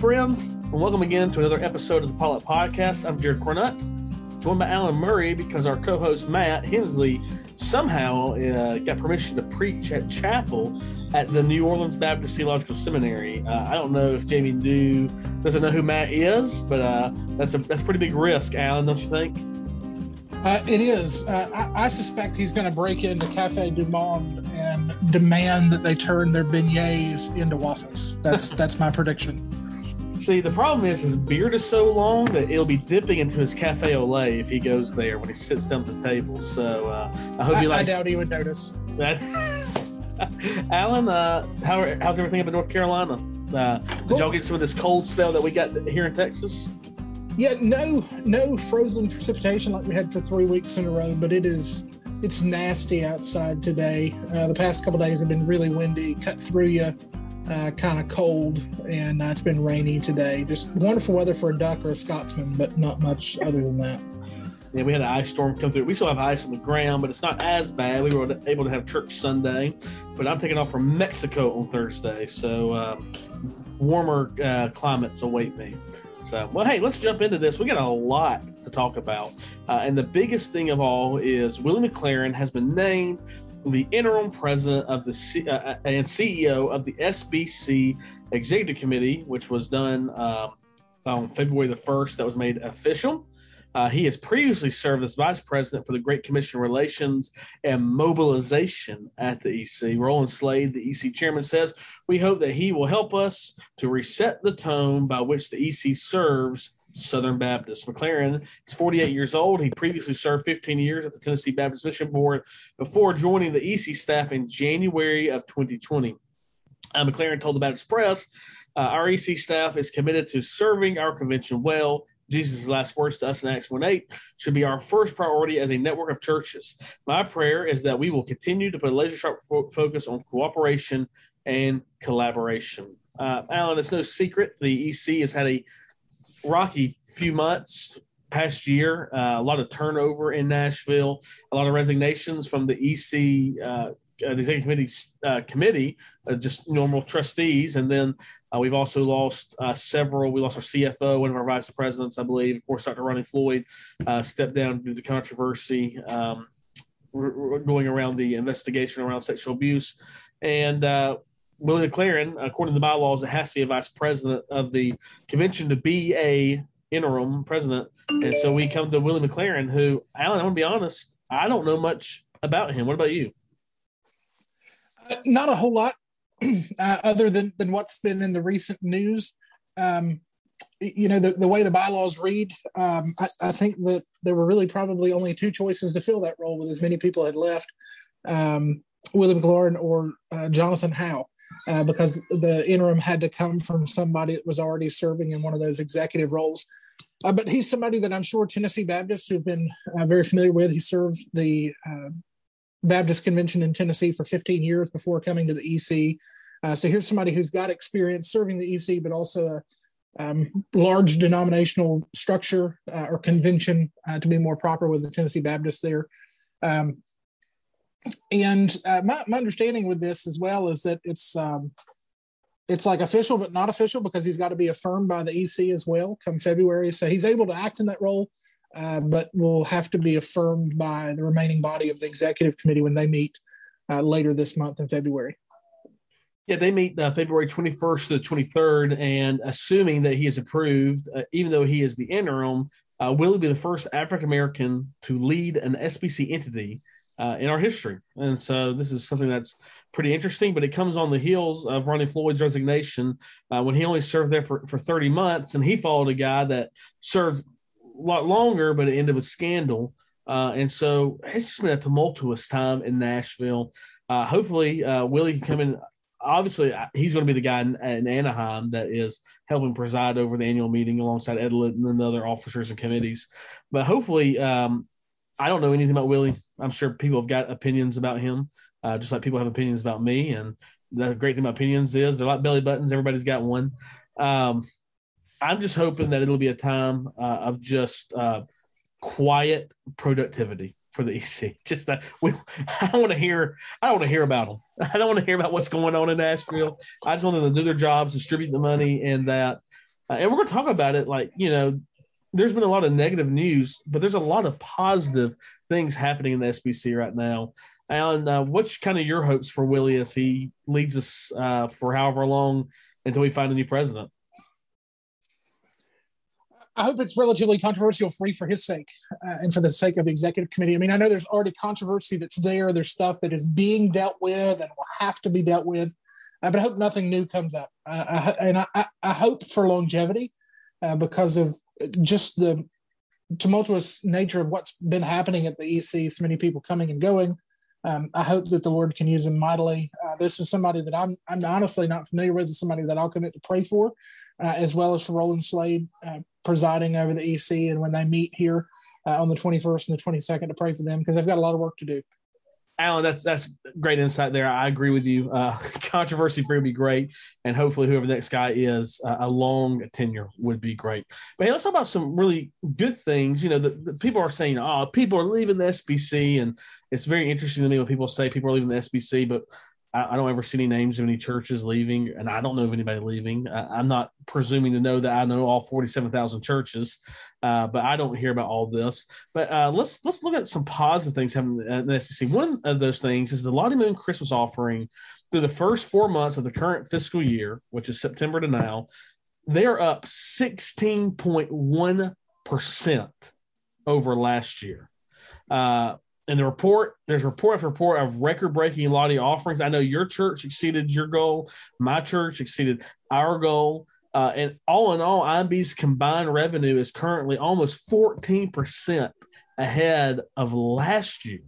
friends, and welcome again to another episode of the Potluck Podcast. I'm Jared Cornutt, joined by Alan Murray because our co host Matt Henslee somehow uh, got permission to preach at chapel at the New Orleans Baptist Theological Seminary. Uh, I don't know if Jamie knew, doesn't know who Matt is, but uh, that's a that's a pretty big risk, Alan, don't you think? Uh, it is. Uh, I, I, suspect he's going to break into Cafe Du Monde and demand that they turn their beignets into waffles. That's that's my prediction. See, the problem is his beard is so long that it'll be dipping into his cafe au lait if he goes there when he sits down at the table. So uh, I hope I, you like. I doubt he would notice. That. Alan, uh, how, how's everything up in North Carolina? Uh, did cool. y'all get some of this cold spell that we got here in Texas? Yeah, no, no frozen precipitation like we had for three weeks in a row, but it is it's nasty outside today. Uh, the past couple days have been really windy, cut through you, uh, kind of cold, and uh, it's been rainy today. Just wonderful weather for a duck or a Scotsman, but not much other than that. Yeah, we had an ice storm come through. We still have ice on the ground, but it's not as bad. We were able to have church Sunday, but I'm taking off from Mexico on Thursday, so um, warmer uh, climates await me. So, well, hey, let's jump into this. We got a lot to talk about. Uh, and the biggest thing of all is Willie McLaurin has been named the interim president of the C- uh, uh and CEO of the SBC Executive Committee, which was done uh, on February the 1st. That was made official. Uh, he has previously served as vice president for the Great Commission Relations and Mobilization at the EC. Roland Slade, the EC chairman, says, We hope that he will help us to reset the tone by which the EC serves Southern Baptist. McLaurin is 48 years old. He previously served 15 years at the Tennessee Baptist Mission Board before joining the EC staff in January of 2020. Uh, McLaurin told the Baptist Press, uh, Our EC staff is committed to serving our convention well Jesus' last words to us in Acts 1 8 should be our first priority as a network of churches. My prayer is that we will continue to put a laser sharp fo- focus on cooperation and collaboration. Uh, Alan, it's no secret the EC has had a rocky few months past year, uh, a lot of turnover in Nashville, a lot of resignations from the EC. Uh, uh, the executive committee uh, committee, uh, just normal trustees, and then uh, we've also lost several. We lost our CFO, one of our vice presidents, I believe. Of course, Dr. Ronnie Floyd uh, stepped down due to controversy um, going around the investigation around sexual abuse. And uh, Willie McLaurin, according to the bylaws, it has to be a vice president of the convention to be a interim president. And so we come to Willie McLaurin, who, Alan, I'm to be honest, I don't know much about him. What about you? Uh, not a whole lot. uh, other than, than what's been in the recent news. Um, you know, the, the way the bylaws read, um, I, I, think that there were really probably only two choices to fill that role with as many people had left um, William McLaurin or uh, Jonathan Howe. Uh, because the interim had to come from somebody that was already serving in one of those executive roles. Uh, but he's somebody that I'm sure Tennessee Baptists have been uh, very familiar with. He served the uh, Baptist Convention in Tennessee for 15 years before coming to the EC. Uh, so here's somebody who's got experience serving the EC, but also a um, large denominational structure uh, or convention to be more proper with the Tennessee Baptists there. Um, and uh, my, my understanding with this as well is that it's um, it's like official but not official because he's got to be affirmed by the EC as well come February. So he's able to act in that role, uh, but will have to be affirmed by the remaining body of the executive committee when they meet uh, later this month in February. Yeah, they meet uh, February 21st to the 23rd, and assuming that he is approved, uh, even though he is the interim, uh, will he be the first African American to lead an SBC entity uh, in our history? And so this is something that's pretty interesting, but it comes on the heels of Ronnie Floyd's resignation when he only served there for, for 30 months, and he followed a guy that served a lot longer, but it ended with scandal. Uh, and so it's just been a tumultuous time in Nashville. Uh, hopefully, uh, Willie can come in. Obviously, uh, he's going to be the guy in, in, Anaheim that is helping preside over the annual meeting alongside Ed Litton and the other officers and committees. But hopefully, um, I don't know anything about Willie. I'm sure people have got opinions about him, uh, just like people have opinions about me. And the great thing about opinions is they're like belly buttons. Everybody's got one. Um, I'm just hoping that it'll be a time uh, of just uh, quiet productivity for the EC. Just that we, I don't want to hear. I don't want to hear about them. I don't want to hear about what's going on in Nashville. I just want them to do their jobs, distribute the money, and that uh, and we're going to talk about it. Like you know, there's been a lot of negative news, but there's a lot of positive things happening in the SBC right now. Alan, uh, what's kind of your hopes for Willie as he leads us uh, for however long until we find a new president? I hope it's relatively controversial free for his sake uh, and for the sake of the executive committee. I mean, I know there's already controversy that's there. There's stuff that is being dealt with and will have to be dealt with, uh, but I hope nothing new comes up. I, and I, I, hope for longevity uh, because of just the tumultuous nature of what's been happening at the EC. So many people coming and going. Um, I hope that the Lord can use him mightily. Uh, this is somebody that I'm I'm honestly not familiar with. It's somebody that I'll commit to pray for, uh, as well as for Roland Slade uh, presiding over the EC. And when they meet here uh, on the 21st and the 22nd, to pray for them because they've got a lot of work to do. Alan, that's that's great insight there. I agree with you. Uh, controversy free would be great, and hopefully, whoever the next guy is, uh, a long tenure would be great. But hey, let's talk about some really good things. You know, the, the, people are saying, "Oh, people are leaving the SBC," and it's very interesting to me when people say people are leaving the SBC. But I, I, don't ever see any names of any churches leaving, and I don't know of anybody leaving. I, am not presuming to know that I know all 47,000 churches, uh, but I don't hear about all this. But uh, let's let's look at some positive things happening in the SBC. One of those things is the Lottie Moon Christmas offering through the first four months of the current fiscal year, which is September to now. They're up 16.1 percent over last year. Uh, in the report, there's report after report of record breaking Lottie offerings. I know your church exceeded your goal, my church exceeded our goal. Uh, and all in all, IMB's combined revenue is currently almost 14% ahead of last year.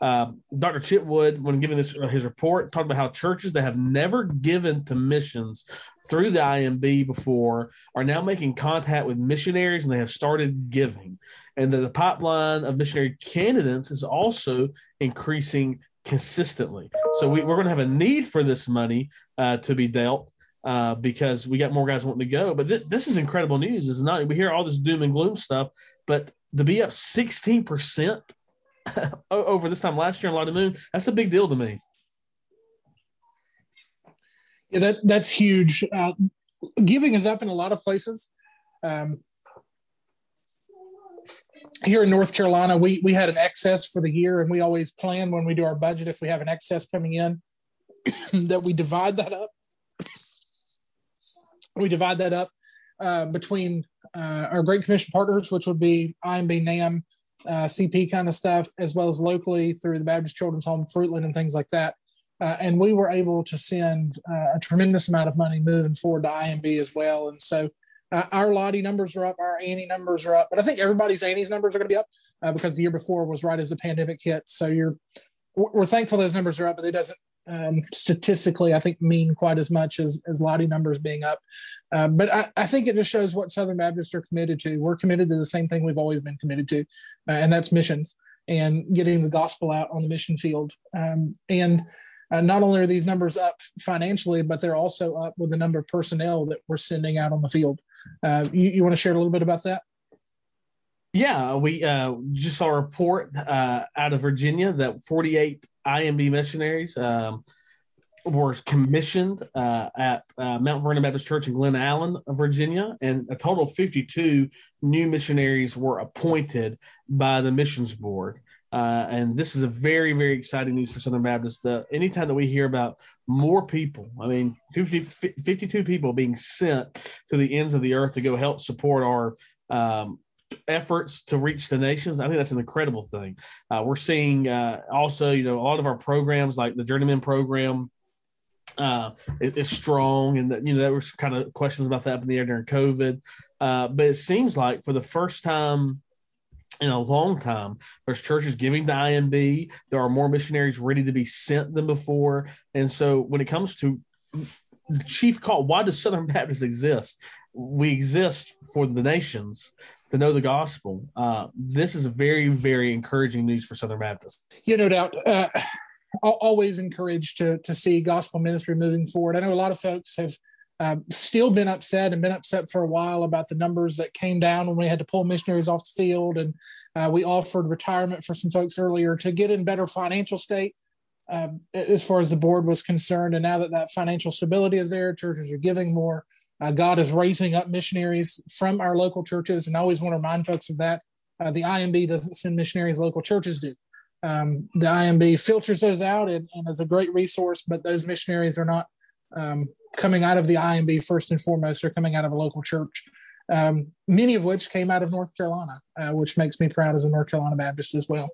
Uh, Dr. Chitwood, when giving this uh, his report, talked about how churches that have never given to missions through the IMB before are now making contact with missionaries and they have started giving. And that the pipeline of missionary candidates is also increasing consistently. So we, are going to have a need for this money uh, to be dealt. Uh, because we got more guys wanting to go, but th- this is incredible news. Is not we hear all this doom and gloom stuff, but to be up 16% over this time last year in Lottie Moon, that's a big deal to me. Yeah, that that's huge. Uh, giving is up in a lot of places. Um, here in North Carolina, we we had an excess for the year, and we always plan when we do our budget if we have an excess coming in that we divide that up. We divide that up uh, between uh, our Great Commission partners, which would be IMB, NAM, uh, CP kind of stuff, as well as locally through the Baptist Children's Home, Fruitland, and things like that. Uh, and we were able to send uh, a tremendous amount of money moving forward to IMB as well. And so uh, our Lottie numbers are up, our Annie numbers are up, but I think everybody's Annie's numbers are going to be up uh, because the year before was right as the pandemic hit. So you're we're thankful those numbers are up, but it doesn't um, statistically, I think, mean quite as much as, as Lottie numbers being up. Uh, but I, I, think it just shows what Southern Baptists are committed to. We're committed to the same thing we've always been committed to, uh, and that's missions and getting the gospel out on the mission field. Um, and uh, not only are these numbers up financially, but they're also up with the number of personnel that we're sending out on the field. Uh, you, you want to share a little bit about that? Yeah, we uh, just saw a report uh, out of Virginia that 48 IMB missionaries um, were commissioned uh, at uh, Mount Vernon Baptist Church in Glen Allen, Virginia, and a total of 52 new missionaries were appointed by the missions board. Uh, and this is a very, very exciting news for Southern Baptists. The, anytime that we hear about more people, I mean, 50, 52 people being sent to the ends of the earth to go help support our um, efforts to reach the nations. I think that's an incredible thing. Uh, we're seeing uh, also, you know, a lot of our programs like the Journeyman program uh, is, strong, and that, you know there was kind of questions about that up in the air during COVID. Uh, but it seems like for the first time in a long time. There's churches giving to IMB. There are more missionaries ready to be sent than before. And so when it comes to the chief call, why does Southern Baptist exist? We exist for the nations to know the gospel. Uh, this is very, very encouraging news for Southern Baptists. Yeah, no doubt. Uh, always encouraged to to see gospel ministry moving forward. I know a lot of folks have uh, still been upset and been upset for a while about the numbers that came down when we had to pull missionaries off the field, and uh, we offered retirement for some folks earlier to get in better financial state. Um, as far as the board was concerned, and now that that financial stability is there, churches are giving more. Uh, God is raising up missionaries from our local churches, and I always want to remind folks of that. Uh, the IMB doesn't send missionaries; local churches do. Um, the IMB filters those out and, and, is a great resource, but those missionaries are not um, coming out of the IMB first and foremost; they're coming out of a local church. Um, many of which came out of North Carolina, uh, which makes me proud as a North Carolina Baptist as well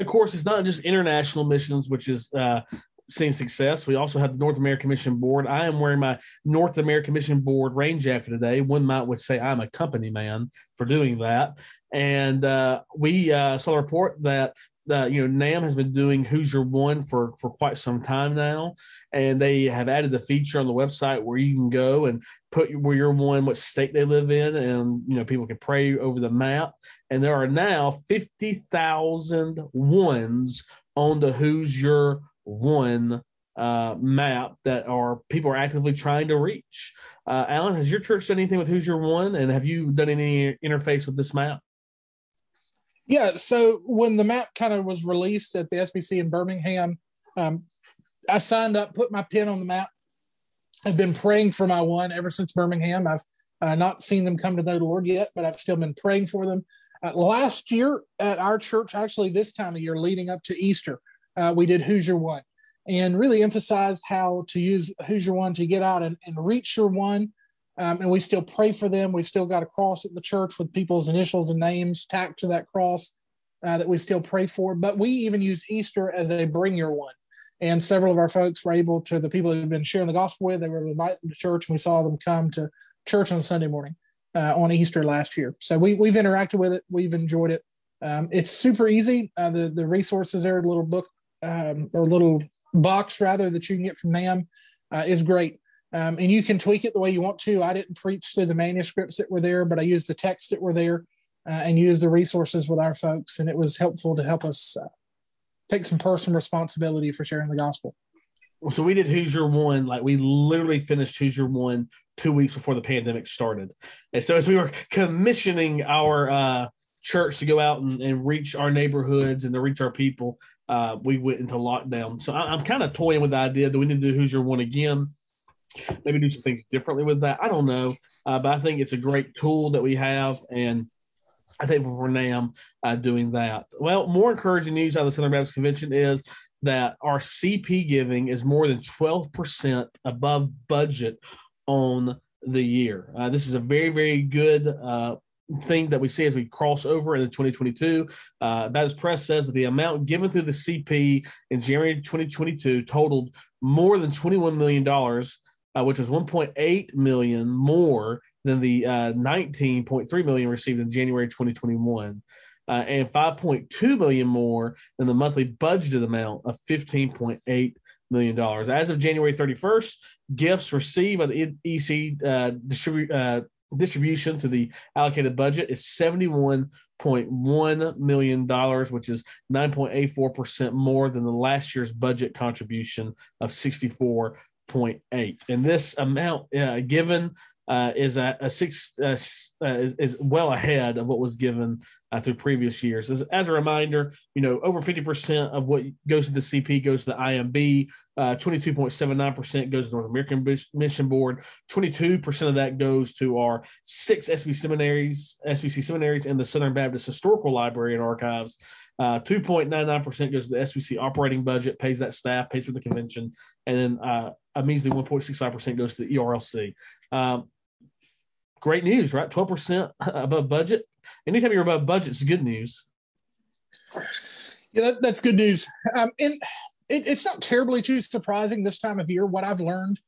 of course, it's not just international missions, which is uh, seeing success. We also have the North American Mission Board. I am wearing my North American Mission Board rain jacket today. One might would say I'm a company man for doing that. And uh, we uh, saw a report that uh, you know NAM has been doing Who's Your One for for quite some time now, and they have added the feature on the website where you can go and put where you're one, what state they live in, and you know people can pray over the map. And there are now fifty thousand ones on the Who's Your One uh, map that are people are actively trying to reach. Uh, Alan, has your church done anything with Who's Your One, and have you done any interface with this map? Yeah. So when the map kind of was released at the SBC in Birmingham, um, I signed up, put my pin on the map. I've been praying for my one ever since Birmingham. I've uh, not seen them come to know the Lord yet, but I've still been praying for them. Uh, last year at our church, actually this time of year leading up to Easter, uh, we did Who's Your One and really emphasized how to use Who's Your One to get out and, and reach your one um, and we still pray for them. We've still got a cross at the church with people's initials and names tacked to that cross uh, that we still pray for. But we even use Easter as a bring your one. And several of our folks were able to, the people who've been sharing the gospel with, they were invited to church and we saw them come to church on Sunday morning uh, on Easter last year. So we, we've interacted with it. We've enjoyed it. Um, it's super easy. Uh, the, the resources there, the little book um, or little box rather that you can get from NAM uh, is great. Um, and you can tweak it the way you want to. I didn't preach through the manuscripts that were there, but I used the text that were there uh, and used the resources with our folks. And it was helpful to help us uh, take some personal responsibility for sharing the gospel. So we did Your One, like we literally finished Your One two weeks before the pandemic started. And so as we were commissioning our uh, church to go out and, and, reach our neighborhoods and to reach our people, uh, we went into lockdown. So I, am kind of toying with the idea: do we need to do Who's Your One again? maybe do some things differently with that. I don't know, uh, but I think it's a great tool that we have, and I think for NAM uh, doing that. Well, more encouraging news out of the Southern Baptist Convention is that our CP giving is more than 12% above budget on the year. Uh, this is a very, very good uh, thing that we see as we cross over into 2022. Uh, Baptist Press says that the amount given through the CP in January 2022 totaled more than $21 million uh, which was 1.8 million more than the uh, 19.3 million received in January 2021, uh, and 5.2 million more than the monthly budgeted amount of 15.8 million dollars. As of January 31st, gifts received by the EC uh, distribu- uh, distribution to the allocated budget is 71.1 million dollars, which is 9.84 percent more than the last year's budget contribution of 64.8. And this amount uh, given uh, is at a six uh, uh, is, is, well ahead of what was given uh, through previous years. As, as, a reminder, you know, over 50% of what goes to the CP goes to the IMB. 22.79% uh, goes to the North American Mission Board. 22% of that goes to our six SB seminaries, SBC seminaries, and the Southern Baptist Historical Library and Archives. 2.99% goes to the SBC operating budget, pays that staff, pays for the convention, and then a measly 1.65% goes to the ERLC. Um, great news, right? 12% above budget. Anytime you're above budget, it's good news. Yeah, that, that's good news. Um, and it, it's not terribly too surprising this time of year. What I've learned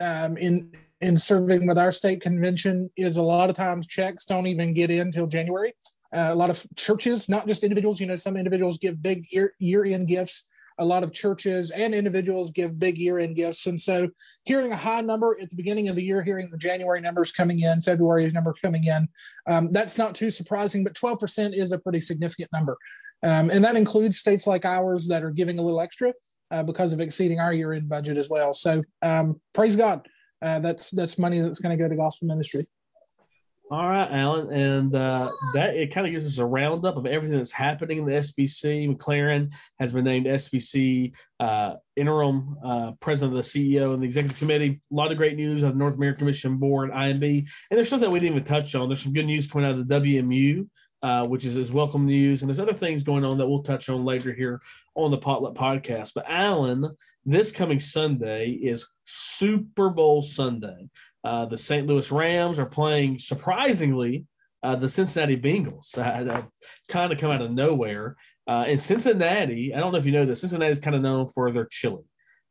um, in in serving with our state convention is a lot of times checks don't even get in until January. Uh, a lot of churches, not just individuals, you know, some individuals give big year, year end gifts a lot of churches and individuals give big year end gifts. And so hearing a high number at the beginning of the year, hearing the January numbers coming in, February number coming in, um, that's not too surprising, but 12% is a pretty significant number. Um, and that includes states like ours that are giving a little extra uh, because of exceeding our year end budget as well. So um, praise God. Uh, that's that's money that's going to go to gospel ministry. All right, Alan, and uh, that it kind of gives us a roundup of everything that's happening in the SBC. McLaurin has been named SBC uh, interim uh, president of the CEO and the executive committee. A lot of great news of the North American Commission Board, IMB, and there's stuff that we didn't even touch on. There's some good news coming out of the WMU. Uh, which is, is welcome news. And there's other things going on that we'll touch on later here on the Potluck podcast. But Alan, this coming Sunday is Super Bowl Sunday. Uh, the St. Louis Rams are playing, surprisingly, uh, the Cincinnati Bengals. Uh, that kind of come out of nowhere. Uh, in Cincinnati, I don't know if you know this, Cincinnati is kind of known for their chili.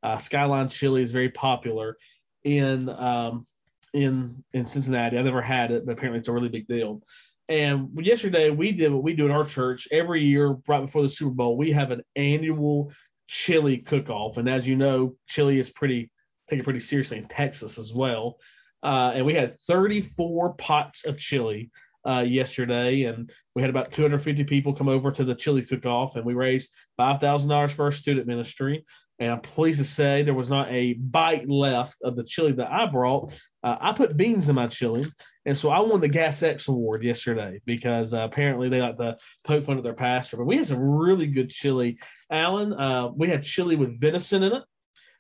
Uh, Skyline chili is very popular in um, in in Cincinnati. I've never had it, but apparently it's a really big deal. And yesterday we did what we do in our church every year, right before the Super Bowl. We have an annual chili cook-off, and as you know, chili is pretty taken pretty seriously in Texas as well. Uh, and we had 34 pots of chili uh, yesterday, and we had about 250 people come over to the chili cook-off, and we raised five thousand dollars for our student ministry. And I'm pleased to say there was not a bite left of the chili that I brought. Uh, I put beans in my chili, and so I won the Gas X award yesterday because uh, apparently they like to poke fun at their pastor. But we had some really good chili, Alan. Uh, we had chili with venison in it.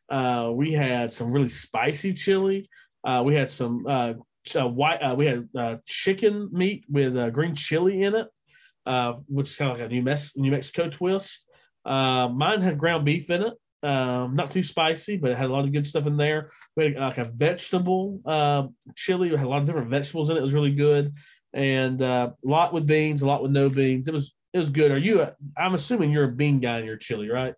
Uh, we had some really spicy chili. Uh, we had some uh, white. Uh, we had uh, chicken meat with uh, green chili in it, which is kind of like a New, Mex- New Mexico twist. mine had ground beef in it. Um, not too spicy, but it had a lot of good stuff in there. We had like a vegetable chili. We had a lot of different vegetables in it. It was really good, and a lot with beans, a lot with no beans. It was it was good. Are you? I'm assuming you're a bean guy in your chili, right?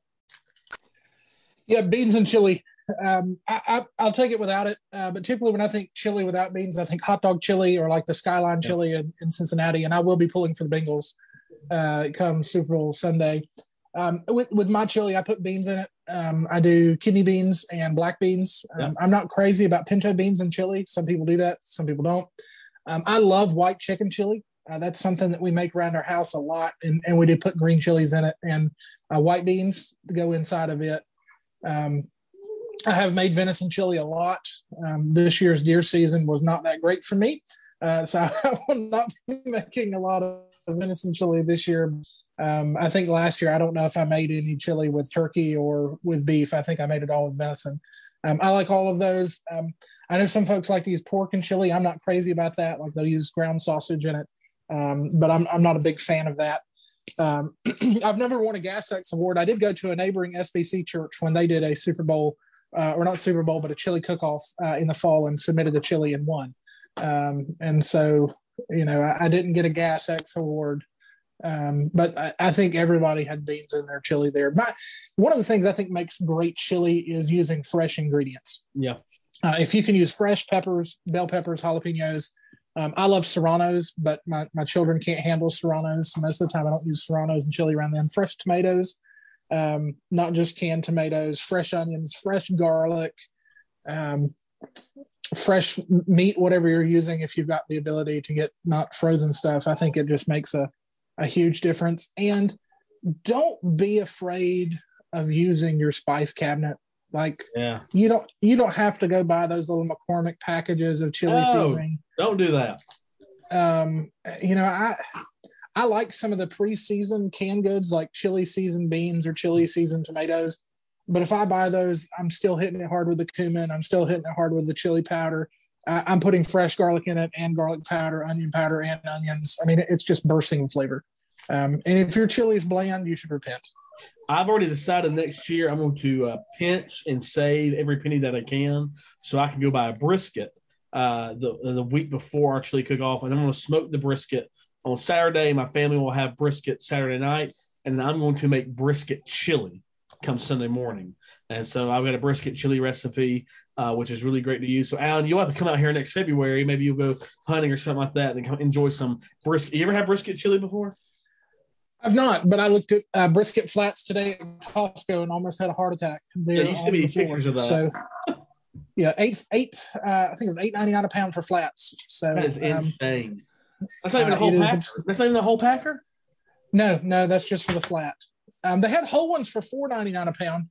Yeah, beans and chili. Um, I, will take it without it. Uh, but typically, when I think chili without beans, I think hot dog chili or like the Skyline yeah. chili in, in, Cincinnati. And I will be pulling for the Bengals uh, come Super Bowl Sunday. Um, with, with my chili, I put beans in it. Um, I do kidney beans and black beans. Um, yeah. I'm not crazy about pinto beans and chili. Some people do that, some people don't. Um, I love white chicken chili. Uh, that's something that we make around our house a lot, and, and we do put green chilies in it and uh, white beans go inside of it. Um, I have made venison chili a lot. Um, this year's deer season was not that great for me, uh, so I will not be making a lot of venison chili this year. Um, I think last year I don't know if I made any chili with turkey or with beef. I think I made it all with venison. Um, I like all of those. Um, I know some folks like to use pork and chili. I'm not crazy about that. Like they'll use ground sausage in it, um, but I'm I'm not a big fan of that. Um, I've never won a Gas X award. I did go to a neighboring SBC church when they did a Super Bowl, uh, or not Super Bowl, but a chili cook-off uh, in the fall and submitted a chili and won. Um, and so, you know, I, I, didn't get a Gas X award, um, but I, I, think everybody had beans in their chili there. My, one of the things I think makes great chili is using fresh ingredients. Yeah. Uh, if you can use fresh peppers, bell peppers, jalapenos, um, I love serranos, but my, my children can't handle serranos. Most of the time, I don't use serranos and chili around them. Fresh tomatoes, um, not just canned tomatoes, fresh onions, fresh garlic, um, fresh meat, whatever you're using. If you've got the ability to get not frozen stuff, I think it just makes a, a huge difference. And don't be afraid of using your spice cabinet like yeah, you don't you don't have to go buy those little McCormick packages of chili no, seasoning. Don't do that. Um, you know, I I like some of the pre-seasoned canned goods like chili seasoned beans or chili seasoned tomatoes. But if I buy those, I'm still hitting it hard with the cumin. I'm still hitting it hard with the chili powder. I'm putting fresh garlic in it and garlic powder, onion powder, and onions. I mean, it's just bursting with flavor. Um, and if your chili is bland, you should repent. I've already decided next year I'm going to uh, pinch and save every penny that I can so I can go buy a brisket uh, the the week before our chili cook off, and I'm going to smoke the brisket on Saturday. My family will have brisket Saturday night, and I'm going to make brisket chili come Sunday morning. And so I've got a brisket chili recipe, uh, which is really great to use. So Alan, you'll have to come out here next February. Maybe you'll go hunting or something like that, and come enjoy some brisket. You ever had brisket chili before? I've not, but I looked at uh, brisket flats today at Costco and almost had a heart attack. There yeah, you should be pictures of that. So, yeah, eight, eight. Uh, I think it was eight ninety nine a pound for flats. So that is um, insane. That's not even a uh, whole pack. Is, that's not even a whole packer. No, no, that's just for the flat. Um, they had whole ones for four ninety nine a pound,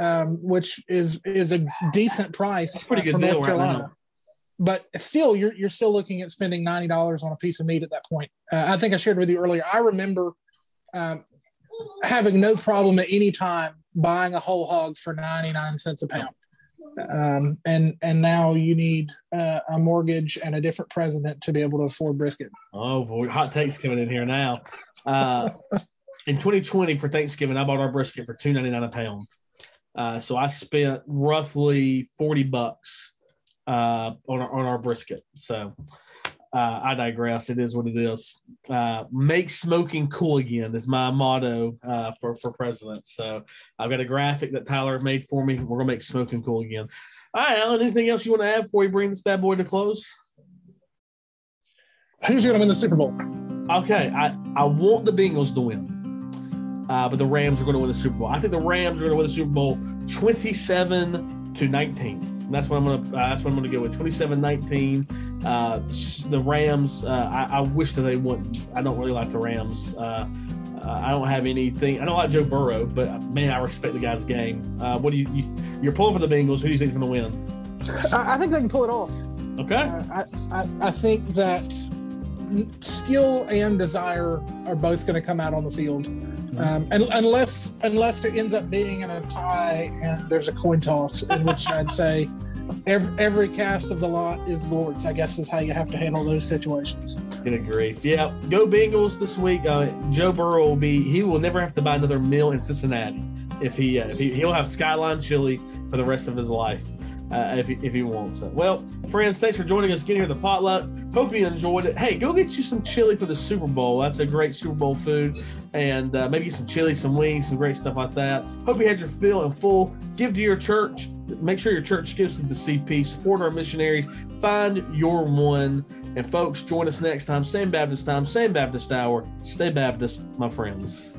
um, which is is a decent price pretty good for North Carolina. Right but still, you're you're still looking at spending ninety dollars on a piece of meat at that point. Uh, I think I shared with you earlier. I remember um, having no problem at any time buying a whole hog for ninety nine cents a pound. Um, and and now you need uh, a mortgage and a different president to be able to afford brisket. Oh boy, hot takes coming in here now. Uh, in 2020 for Thanksgiving, I bought our brisket for 2.99 a pound. Uh, so I spent roughly 40 bucks uh, on our, on our brisket. So uh, I digress. It is what it is. Uh, make smoking cool again is my motto uh, for for president. So I've got a graphic that Tyler made for me. We're gonna make smoking cool again. All right, Alan. Anything else you want to add before we bring this bad boy to close? Who's going to win the Super Bowl? Okay, I I want the Bengals to win, uh, but the Rams are going to win the Super Bowl. I think the Rams are going to win the Super Bowl, twenty-seven to nineteen. That's what I'm gonna. Uh, that's what I'm gonna go with. 27-19. Uh, the Rams. Uh, I, I, wish that they wouldn't. I don't really like the Rams. Uh, uh, I don't have anything. I don't like Joe Burrow, but man, I respect the guy's game. Uh, what do you, you? are pulling for the Bengals. Who do you think is going to win? I, I, think they can pull it off. Okay. I, I, I think that skill and desire are both going to come out on the field. Um, and, unless unless it ends up being in a tie and there's a coin toss, in which I'd say every, every cast of the lot is Lord's. I guess is how you have to handle those situations. Agree. Yeah, go Bengals this week. Uh, Joe Burrow will be. He will never have to buy another meal in Cincinnati if he, uh, if he he'll have Skyline chili for the rest of his life uh, if, he, if he wants it. Well, friends, thanks for joining us again here at the potluck. Hope you enjoyed it. Hey, go get you some chili for the Super Bowl. That's a great Super Bowl food. And uh, maybe some chili, some wings, some great stuff like that. Hope you had your fill and full. Give to your church. Make sure your church gives to the CP. Support our missionaries. Find your one. And folks, join us next time. Same Baptist time, same Baptist hour. Stay Baptist, my friends.